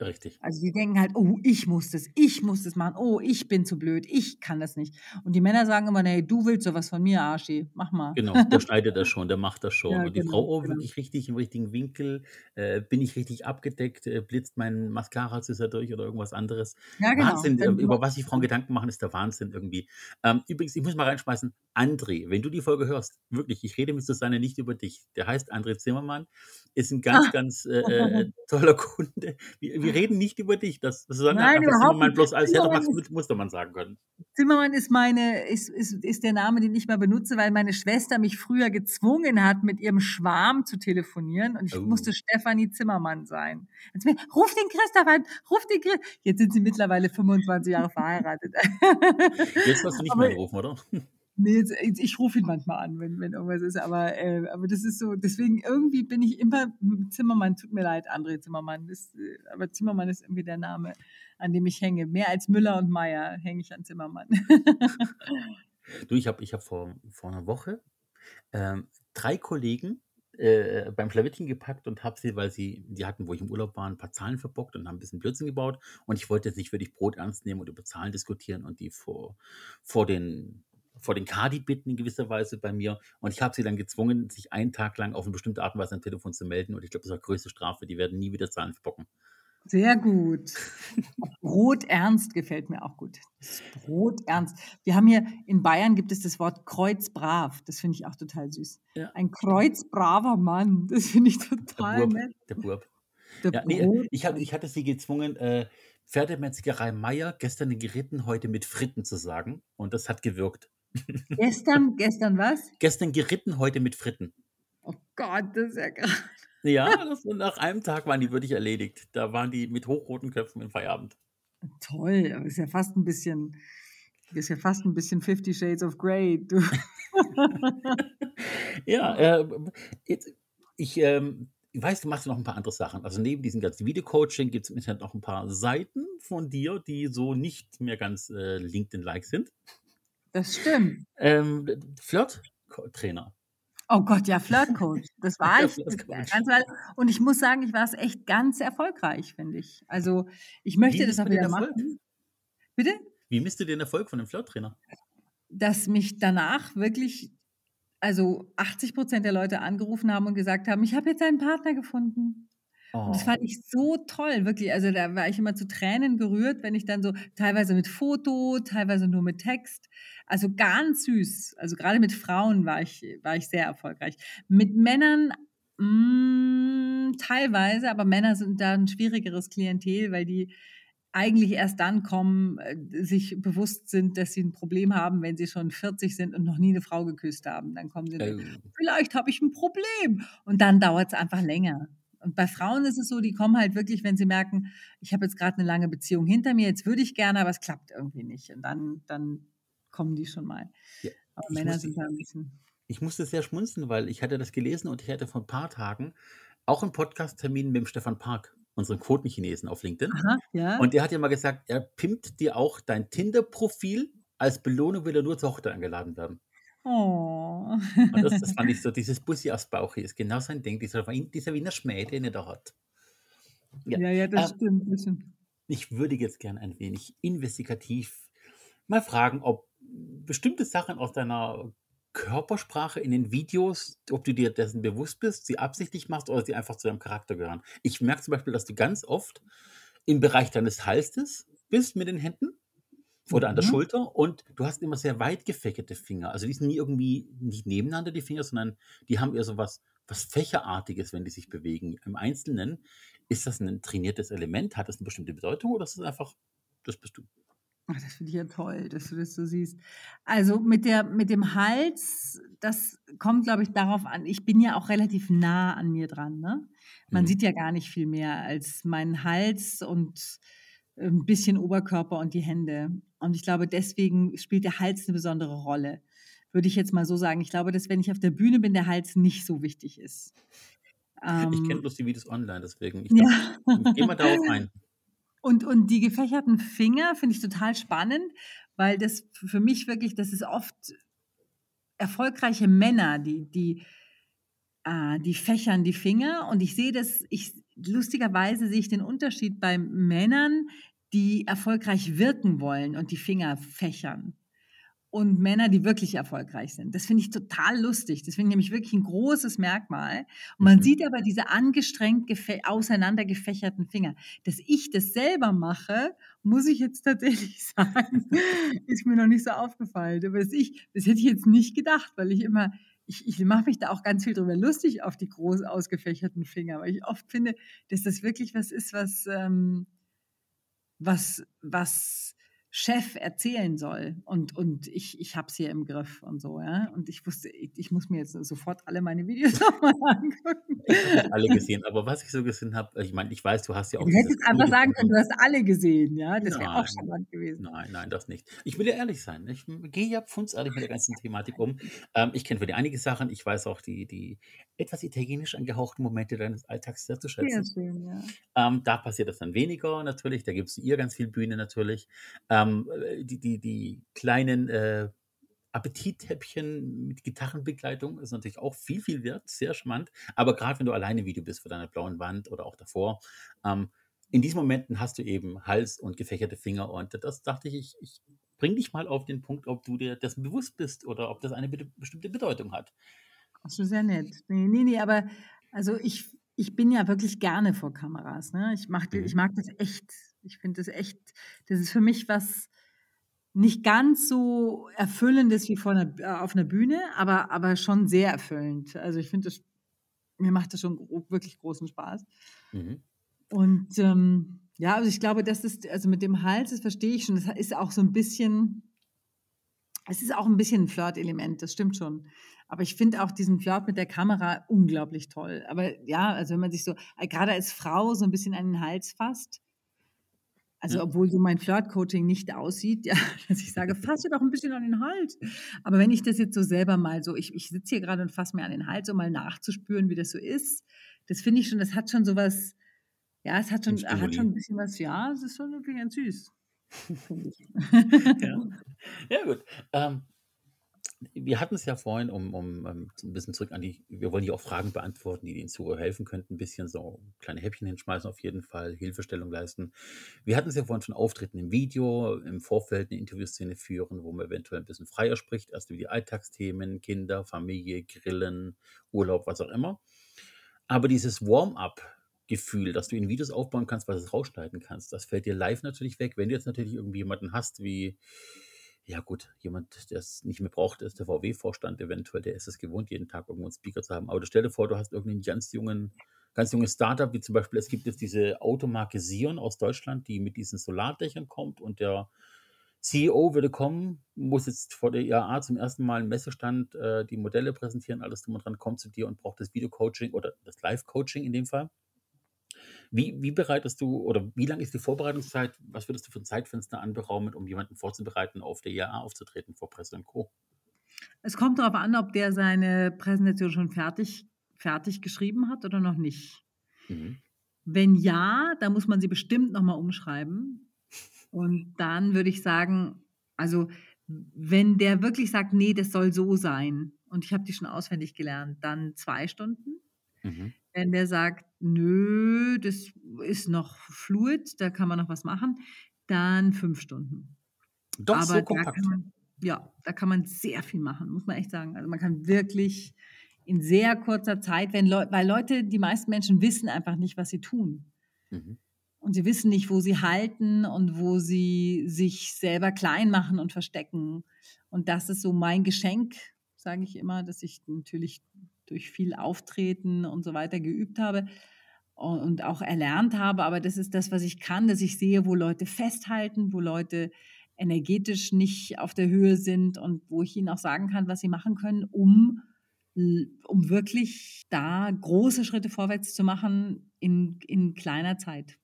Richtig. Also, die denken halt: „Oh, ich muss das ich muss das machen. Oh, ich bin zu blöd. Ich kann das nicht.“ Und die Männer sagen immer: „Ne, du willst doch was von mir, Arschi. Mach mal.“ Genau, der schneidet das schon, der macht das schon. Ja, Und die Frau: genau, „Oh, genau. wirklich richtig im richtigen Winkel? Äh, bin ich richtig abgedeckt? Äh, blitzt mein Mascara-Scissor durch oder irgendwas anderes?“ Ja, genau. Wahnsinn, äh, über was sich Frauen Gedanken machen, ist der Wahnsinn irgendwie. Ähm, übrigens, ich muss mal reinschmeißen, André, wenn du die Folge hörst, wirklich, ich rede mit Susanne nicht über dich. Der heißt André Zimmermann, ist 'n ganz, ganz, äh, äh, toller Kunde. Wir wir reden nicht über dich. Das Susanne hat Nein, einfach Zimmermann bloß als Zimmermann ist Mu Mustermann sagen können. Zimmermann ist meine ist ist ist der Name, den ich mal benutze, weil meine Schwester mich früher gezwungen hat, mit ihrem Schwarm zu telefonieren und ich musste Oh. Stefanie Zimmermann sein. Mir: „Ruf den Christoph an, ruf den Chri“ Jetzt sind sie mittlerweile 25 Jahre verheiratet. Jetzt wirst du nicht Aber mehr anrufen, oder? Ne, jetzt ich rufe ihn manchmal an, wenn wenn irgendwas ist, aber äh, aber das ist so deswegen irgendwie bin ich immer Zimmermann tut mir leid, André Zimmermann, das äh, aber Zimmermann ist irgendwie der Name, an dem ich hänge. Mehr als Müller und Meyer hänge ich an Zimmermann. Du, ich habe ich habe vor vor 'ner Woche, ähm, 3 Kollegen, äh, beim Schlawittchen gepackt und habe sie, weil sie die hatten, wo ich im Urlaub war, 'n paar Zahlen verbockt und haben 'n bisschen Blödsinn gebaut. Und ich wollte jetzt nicht wirklich Brot ernst nehmen und über Zahlen diskutieren und die vor vor den vor den Kadi bitten in gewisser Weise bei mir. Und ich habe sie dann gezwungen, sich einen Tag lang auf 'ne bestimmte Art und Weise am Telefon zu melden. Und ich glaube, das war größte Strafe. Die werden nie wieder Zahlen verbocken. Sehr gut. Broternst gefällt mir auch gut. Das Broternst. Wir haben hier in Bayern gibt es das Wort kreuzbrav. Das finde ich auch total süß. Ja. Ein kreuzbraver Mann, das finde ich Der total Bub, nett. der Bub. Der Ja, ne, äh, ich hatte Broternst. ich hatte sie gezwungen, äh, Pferdemetzgerei Meier, gestern geritten, heute mit Fritten zu sagen. Und das hat gewirkt. Gestern gestern was? Gestern geritten, heute mit Fritten. Oh Gott, das ist ja grad Ja, das nach einem Tag waren die wirklich erledigt. Da waren die mit hochroten Köpfen im Feierabend. Toll, aber ist ja fast 'n bisschen ist ja fast 'n bisschen Fifty Shades of Grey. Ja, äh, jetzt ich, ähm ich weiß, du machst noch 'n paar andere Sachen. Also, neben diesem ganzen Videocoaching gibt's im Internet noch 'n paar Seiten von dir, die so nicht mehr ganz, äh, LinkedIn-like sind. Das stimmt. Ähm, d d Flirt Co Trainer. Oh Gott, ja, Flirtcoach. Das war Ja, ich Weile und ich muss sagen, ich war's echt ganz erfolgreich, finde ich. Also, ich möchte Wie das auch wieder machen. Bitte? Wie misst du den Erfolg von 'nem Flirttrainer? Dass mich danach wirklich also, 80 % der Leute angerufen haben und gesagt haben: „Ich habe jetzt einen Partner gefunden.“ Und das Oh. fand ich so toll, wirklich. Also, da war ich immer zu Tränen gerührt, wenn ich dann so teilweise mit Foto, teilweise nur mit Text. Also, ganz süß. Also, grade mit Frauen war ich war ich sehr erfolgreich. Mit Männern, hm, teilweise, aber Männer sind da 'n schwierigeres Klientel, weil die eigentlich erst dann kommen, äh, sich bewusst sind, dass sie 'n Problem haben, wenn sie schon 40 sind und noch nie 'ne Frau geküsst haben. Dann kommen sie Oh. „Vielleicht habe ich 'n Problem.“ Und dann dauert's einfach länger. Und bei Frauen ist es so, die kommen halt wirklich, wenn sie merken, ich habe jetzt gerade eine lange Beziehung hinter mir, jetzt würde ich gerne, aber es klappt irgendwie nicht. Und dann, dann kommen die schon mal. Ja, Aber ich Männer musste, sind da ein bisschen. ich musste sehr schmunzeln, weil ich hatte das gelesen und ich hatte vor ein paar Tagen auch einen Podcast-Termin mit dem Stefan Park, unserem Quotenchinesen auf LinkedIn. Aha, ja. Und der hat ja mal gesagt, er pimpt dir auch dein Tinder-Profil. Als Belohnung will er nur zur Hochzeit eingeladen werden. Oh. Und das, das fand ich so, dieses Bussi aus Bauch hier ist genau sein Ding, dieser, dieser Wiener Schmäh, den er da hat. Ja, Ja, ja, das ähm, stimmt. Das stimmt. ich würde jetzt gern ein wenig investigativ mal fragen, ob bestimmte Sachen aus deiner Körpersprache in den Videos, ob du dir dessen bewusst bist, sie absichtlich machst oder sie einfach zu deinem Charakter gehören. Ich merke zum Beispiel, dass du ganz oft im Bereich deines Halses bist mit den Händen oder an der Mhm. Schulter und du hast immer sehr weit gefächerte Finger. Also die sind nie irgendwie nicht nebeneinander, die Finger, sondern die haben eher so was, was Fächerartiges, wenn die sich bewegen. Im Einzelnen ist das ein trainiertes Element? Hat das eine bestimmte Bedeutung oder ist das einfach, das bist du? Ach, das finde ich ja toll, dass du das so siehst. Also mit, der, mit dem Hals, das kommt, glaube ich, darauf an. Ich bin ja auch relativ nah an mir dran. Ne? Man Mhm. sieht ja gar nicht viel mehr als meinen Hals und ein bisschen Oberkörper und die Hände. Und ich glaube, deswegen spielt der Hals eine besondere Rolle. Würde ich jetzt mal so sagen. Ich glaube, dass wenn ich auf der Bühne bin, der Hals nicht so wichtig ist. Ich kenne Ähm, bloß die Videos online, deswegen. Ich ja. dachte, geh mal darauf ein. Und, und die gefächerten Finger finde ich total spannend, weil das für mich wirklich, das ist oft erfolgreiche Männer, die, die, äh, die fächern die Finger. Und ich sehe das, ich, lustigerweise sehe ich den Unterschied bei Männern, die erfolgreich wirken wollen und die Finger fächern. Und Männer, die wirklich erfolgreich sind. Das finde ich total lustig. Das finde ich nämlich wirklich ein großes Merkmal. Und man Mhm. sieht aber diese angestrengt gefä- auseinandergefächerten Finger. Dass ich das selber mache, muss ich jetzt tatsächlich sagen, ist mir noch nicht so aufgefallen. Aber das, ich, das hätte ich jetzt nicht gedacht, weil ich immer, ich, ich mache mich da auch ganz viel drüber lustig auf die groß ausgefächerten Finger, weil ich oft finde, dass das wirklich was ist, was, ähm, was, was Chef erzählen soll. Und, und ich, ich habe es hier im Griff und so, ja. Und ich wusste, ich, ich muss mir jetzt sofort alle meine Videos nochmal angucken. Ich habe nicht alle gesehen, aber was ich so gesehen habe, ich meine, ich weiß, du hast ja auch Du hättest einfach sagen können, du hast alle gesehen, ja. Das wäre auch charmant gewesen. nein, nein, das nicht. Ich will ja ehrlich sein. Ich gehe ja pfundsehrlich mit der ganzen Thematik um. Ähm, ich kenne für die einige Sachen. Ich weiß auch die, die etwas italienisch angehauchten Momente deines Alltags sehr zu Sehr schätzen. schön, ja. Ähm, da passiert das dann weniger natürlich. Da gibt es ihr ganz viel Bühne natürlich. Ähm, äh, die, die, die kleinen äh, Appetithäppchen mit Gitarrenbegleitung ist natürlich auch viel, viel wert. Sehr charmant. Aber gerade wenn du alleine Video bist vor deiner blauen Wand oder auch davor, ähm, in diesen Momenten hast du eben Hals und gefächerte Finger. Und das dachte ich, ich, ich bring dich mal auf den Punkt, ob du dir dessen bewusst bist oder ob das eine be- bestimmte Bedeutung hat. Ach so, sehr nett. Nee, nee, nee, aber also ich, ich bin ja wirklich gerne vor Kameras. Ne? Ich, mach, ich Mhm. mag das echt. Ich finde das echt, das ist für mich was nicht ganz so Erfüllendes wie vor einer, äh, auf einer Bühne, aber, aber schon sehr erfüllend. Also ich finde das, mir macht das schon wirklich großen Spaß. Mhm. Und ähm, ja, also ich glaube, das ist, also mit dem Hals, das verstehe ich schon, das ist auch so ein bisschen, es ist auch ein bisschen ein Flirt-Element, das stimmt schon. Aber ich finde auch diesen Flirt mit der Kamera unglaublich toll. Aber ja, also wenn man sich so, gerade als Frau so ein bisschen an den Hals fasst, also Ja. obwohl so mein Flirt-Coaching nicht aussieht, ja, dass ich sage, fass dir doch ein bisschen an den Hals. Aber wenn ich das jetzt so selber mal so, ich, ich sitze hier gerade und fasse mir an den Hals, um mal nachzuspüren, wie das so ist, das finde ich schon, das hat schon sowas, ja, es hat schon, hat schon ein bisschen was, ja, es ist schon wirklich ganz süß. Ja, ja gut. Ähm, wir hatten es ja vorhin, um, um, um ein bisschen zurück an die, wir wollen hier auch Fragen beantworten, die den Zuhörer helfen könnten, ein bisschen so kleine Häppchen hinschmeißen, auf jeden Fall Hilfestellung leisten. Wir hatten es ja vorhin schon Auftritten im Video, im Vorfeld eine Interviewszene führen, wo man eventuell ein bisschen freier spricht, erst über die Alltagsthemen, Kinder, Familie, Grillen, Urlaub, was auch immer. Aber dieses Warm-up-Gefühl, dass du in Videos aufbauen kannst, was es rausschneiden kannst, das fällt dir live natürlich weg. Wenn du jetzt natürlich irgendwie jemanden hast, wie, ja gut, jemand, der es nicht mehr braucht, ist der VW-Vorstand eventuell, der ist es gewohnt, jeden Tag irgendwo einen Speaker zu haben. Aber stell dir vor, du hast irgendeinen ganz jungen, ganz junges Startup, wie zum Beispiel, es gibt jetzt diese Automarke Sion aus Deutschland, die mit diesen Solardächern kommt und der CEO würde kommen, muss jetzt vor der IAA zum ersten Mal einen Messestand äh, die Modelle präsentieren, alles drum und dran, kommt zu dir und braucht das Video-Coaching oder das Live-Coaching in dem Fall. Wie, wie bereitest du oder wie lang ist die Vorbereitungszeit? Was würdest du für ein Zeitfenster anberaumen, um jemanden vorzubereiten, auf der IAA aufzutreten vor Presse und Co.? Es kommt darauf an, ob der seine Präsentation schon fertig, fertig geschrieben hat oder noch nicht. Mhm. Wenn ja, dann muss man sie bestimmt nochmal umschreiben. Und dann würde ich sagen, also wenn der wirklich sagt, nee, das soll so sein und ich habe die schon auswendig gelernt, dann zwei Stunden. Mhm. Wenn der sagt, nö, das ist noch fluid, da kann man noch was machen, dann fünf Stunden. Doch Aber so da kompakt. kann man, ja, da kann man sehr viel machen, muss man echt sagen. Also man kann wirklich in sehr kurzer Zeit, wenn Leu weil Leute, die meisten Menschen wissen einfach nicht, was sie tun. Mhm. Und sie wissen nicht, wo sie halten und wo sie sich selber klein machen und verstecken. Und das ist so mein Geschenk, sage ich immer, dass ich natürlich durch viel Auftreten und so weiter geübt habe und auch erlernt habe. Aber das ist das, was ich kann, dass ich sehe, wo Leute festhalten, wo Leute energetisch nicht auf der Höhe sind und wo ich ihnen auch sagen kann, was sie machen können, um, um wirklich da große Schritte vorwärts zu machen in, in kleiner Zeit.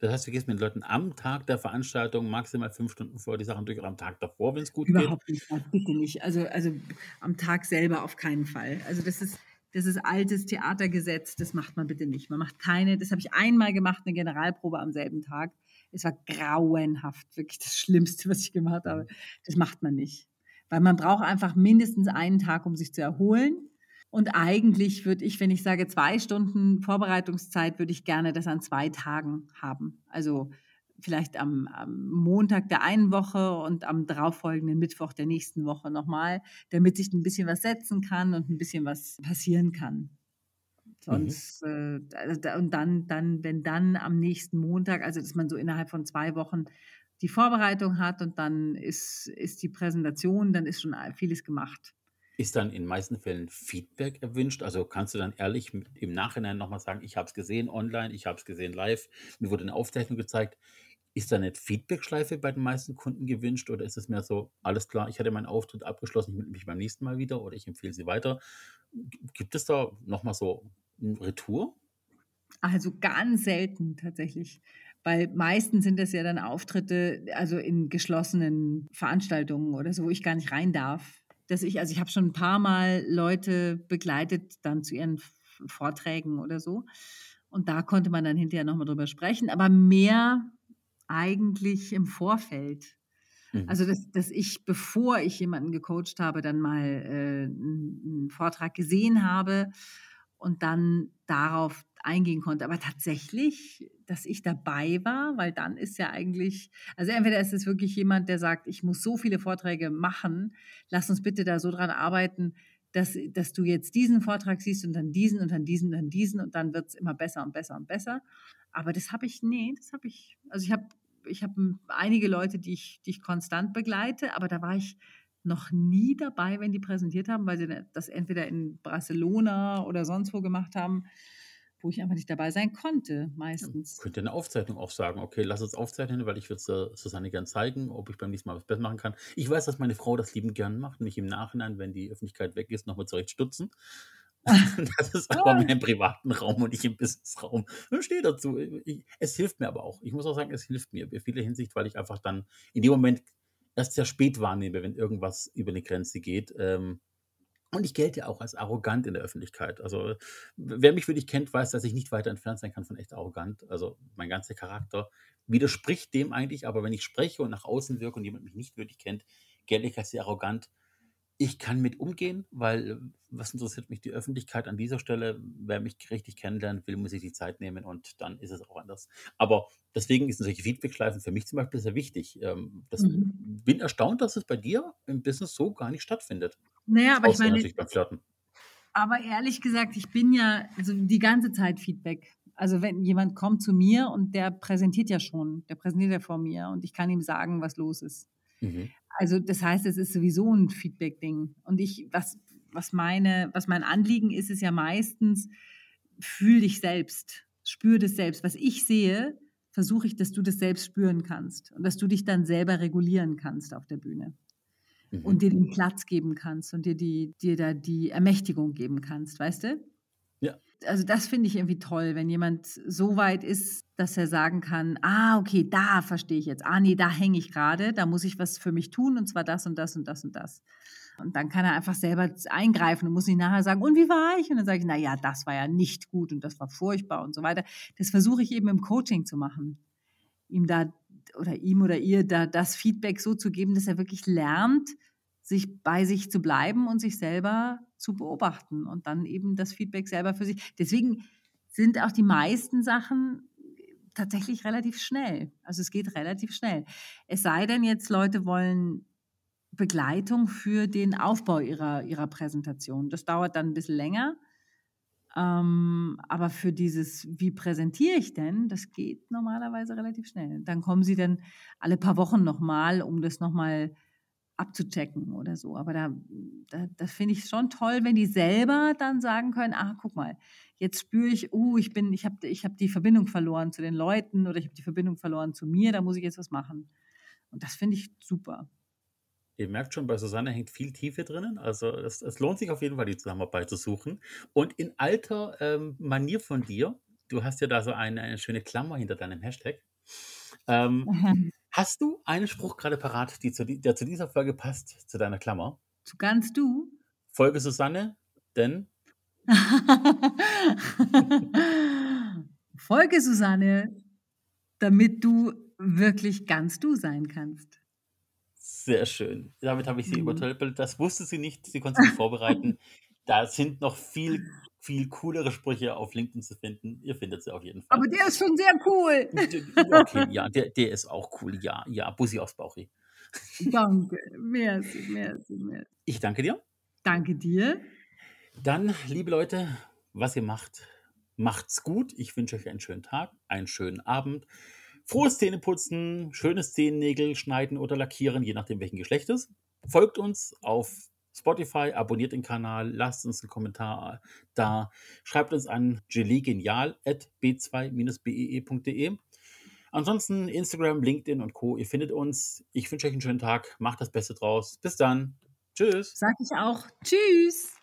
Das heißt, du gehst mit den Leuten am Tag der Veranstaltung maximal fünf Stunden vor die Sachen durch oder am Tag davor, wenn es gut geht. Überhaupt nicht, bitte nicht. Also, also am Tag selber auf keinen Fall. Also das ist, das ist altes Theatergesetz, das macht man bitte nicht. Man macht keine, das habe ich einmal gemacht, eine Generalprobe am selben Tag. Es war grauenhaft, wirklich das Schlimmste, was ich gemacht habe. Das macht man nicht. Weil man braucht einfach mindestens einen Tag, um sich zu erholen. Und eigentlich würde ich, wenn ich sage zwei Stunden Vorbereitungszeit, würde ich gerne das an zwei Tagen haben. Also vielleicht am, am Montag der einen Woche und am darauffolgenden Mittwoch der nächsten Woche nochmal, damit sich ein bisschen was setzen kann und ein bisschen was passieren kann. Sonst, äh, also da- und dann, dann, wenn dann am nächsten Montag, also dass man so innerhalb von zwei Wochen die Vorbereitung hat und dann ist, ist die Präsentation, dann ist schon vieles gemacht. Ist dann in meisten Fällen Feedback erwünscht? Also kannst du dann ehrlich im Nachhinein nochmal sagen, ich habe es gesehen online, ich habe es gesehen live, mir wurde eine Aufzeichnung gezeigt. Ist da eine Feedback-Schleife bei den meisten Kunden gewünscht oder ist es mehr so, alles klar, ich hatte meinen Auftritt abgeschlossen, ich melde mich beim nächsten Mal wieder oder ich empfehle sie weiter? Gibt es da nochmal so ein Retour? Also ganz selten tatsächlich. Weil meistens sind das ja dann Auftritte, also in geschlossenen Veranstaltungen oder so, wo ich gar nicht rein darf. Dass ich, also ich habe schon ein paar Mal Leute begleitet dann zu ihren Vorträgen oder so. Und da konnte man dann hinterher nochmal drüber sprechen, aber mehr eigentlich im Vorfeld. Mhm. Also, dass, dass ich, bevor ich jemanden gecoacht habe, dann mal äh, einen, Vortrag gesehen habe und dann darauf eingehen konnte. Aber tatsächlich, dass ich dabei war, weil dann ist ja eigentlich, also entweder ist es wirklich jemand, der sagt, ich muss so viele Vorträge machen, lass uns bitte da so dran arbeiten, dass, dass du jetzt diesen Vortrag siehst und dann diesen und dann diesen und dann diesen und dann wird es immer besser und besser und besser. Aber das habe ich, nee, das habe ich, also ich habe ich habe einige Leute, die ich, die ich konstant begleite, aber da war ich noch nie dabei, wenn die präsentiert haben, weil sie das entweder in Barcelona oder sonst wo gemacht haben, wo ich einfach nicht dabei sein konnte, meistens. Könnt ihr eine Aufzeichnung auch sagen, okay, lass uns aufzeichnen, weil ich würde äh, Susanne gern zeigen, ob ich beim nächsten Mal was besser machen kann. Ich weiß, dass meine Frau das liebend gern macht, mich im Nachhinein, wenn die Öffentlichkeit weg ist, nochmal zurecht stutzen. Das ist aber mehr im privaten Raum und nicht im Businessraum. Ich stehe dazu. Ich, es hilft mir aber auch. Ich muss auch sagen, es hilft mir in vieler Hinsicht, weil ich einfach dann in dem Moment erst sehr spät wahrnehme, wenn irgendwas über eine Grenze geht. Ähm, und ich gelte ja auch als arrogant in der Öffentlichkeit. Also, wer mich wirklich kennt, weiß, dass ich nicht weiter entfernt sein kann von echt arrogant. Also, mein ganzer Charakter widerspricht dem eigentlich, aber wenn ich spreche und nach außen wirke und jemand mich nicht wirklich kennt, gelte ich als sehr arrogant. Ich kann mit umgehen, weil äh, was interessiert mich die Öffentlichkeit an dieser Stelle? Wer mich richtig kennenlernen will, muss sich die Zeit nehmen und dann ist es auch anders. Aber deswegen sind solche Feedback-Schleifen für mich zum Beispiel sehr wichtig. Ähm, Das, Mhm. Bin erstaunt, dass es bei dir im Business so gar nicht stattfindet. Naja, aber ich Außer meine, natürlich beim Flirten. aber ehrlich gesagt, ich bin ja also die ganze Zeit Feedback. Also wenn jemand kommt zu mir und der präsentiert ja schon, der präsentiert ja vor mir und ich kann ihm sagen, was los ist. Mhm. Also das heißt, es ist sowieso ein Feedback-Ding. Und ich, was, was meine, was mein Anliegen ist, ist ja meistens, fühl dich selbst, spür das selbst. Was ich sehe, versuche ich, dass du das selbst spüren kannst und dass du dich dann selber regulieren kannst auf der Bühne Mhm. und dir den Platz geben kannst und dir die, dir da die Ermächtigung geben kannst, weißt du? Ja. also das finde ich irgendwie toll, wenn jemand so weit ist, dass er sagen kann, ah, okay, da verstehe ich jetzt. Ah, nee, da hänge ich gerade, da muss ich was für mich tun und zwar das und das und das und das. Und dann kann er einfach selber eingreifen und muss nicht nachher sagen, und wie war ich? Und dann sage ich, na ja, das war ja nicht gut und das war furchtbar und so weiter. Das versuche ich eben im Coaching zu machen. Ihm da oder ihm oder ihr da das Feedback so zu geben, dass er wirklich lernt, sich bei sich zu bleiben und sich selber zu beobachten und dann eben das Feedback selber für sich. Deswegen sind auch die meisten Sachen tatsächlich relativ schnell. Also es geht relativ schnell. Es sei denn jetzt, Leute wollen Begleitung für den Aufbau ihrer, ihrer Präsentation. Das dauert dann ein bisschen länger. Ähm, aber für dieses, wie präsentiere ich denn, das geht normalerweise relativ schnell. Dann kommen sie dann alle paar Wochen nochmal, um das nochmal abzuchecken oder so. Aber da, da das finde ich schon toll, wenn die selber dann sagen können, ach, guck mal, jetzt spüre ich, uh, ich bin, ich habe ich hab die Verbindung verloren zu den Leuten oder ich habe die Verbindung verloren zu mir, da muss ich jetzt was machen. Und das finde ich super. Ihr merkt schon, bei Susanne hängt viel Tiefe drinnen. Also es, es lohnt sich auf jeden Fall, die Zusammenarbeit zu suchen. Und in alter ähm, Manier von dir, du hast ja da so eine, eine schöne Klammer hinter deinem Hashtag. Ähm, mhm. Hast du einen Spruch gerade parat, die zu, der zu dieser Folge passt, zu deiner Klammer? Zu ganz du? Folge Susanne, denn. Folge Susanne, damit du wirklich ganz du sein kannst. Sehr schön. Damit habe ich sie mhm. übertölpelt. Das wusste sie nicht. Sie konnte sich vorbereiten. Da sind noch viel, viel coolere Sprüche auf LinkedIn zu finden. Ihr findet sie auf jeden Fall. Aber der ist schon sehr cool. Okay, ja, der, der ist auch cool. Ja, ja, Bussi aufs Bauchi. Danke. Merci, merci, merci. Ich danke dir. Danke dir. Dann, liebe Leute, was ihr macht, macht's gut. Ich wünsche euch einen schönen Tag, einen schönen Abend. Frohes Zähneputzen, schönes Zehennägel schneiden oder lackieren, je nachdem welchen Geschlechtes. Folgt uns auf Spotify, abonniert den Kanal, lasst uns einen Kommentar da, schreibt uns an gelegenial.b2-bee.de. Ansonsten Instagram, LinkedIn und Co. Ihr findet uns. Ich wünsche euch einen schönen Tag. Macht das Beste draus. Bis dann. Tschüss. Sag ich auch. Tschüss.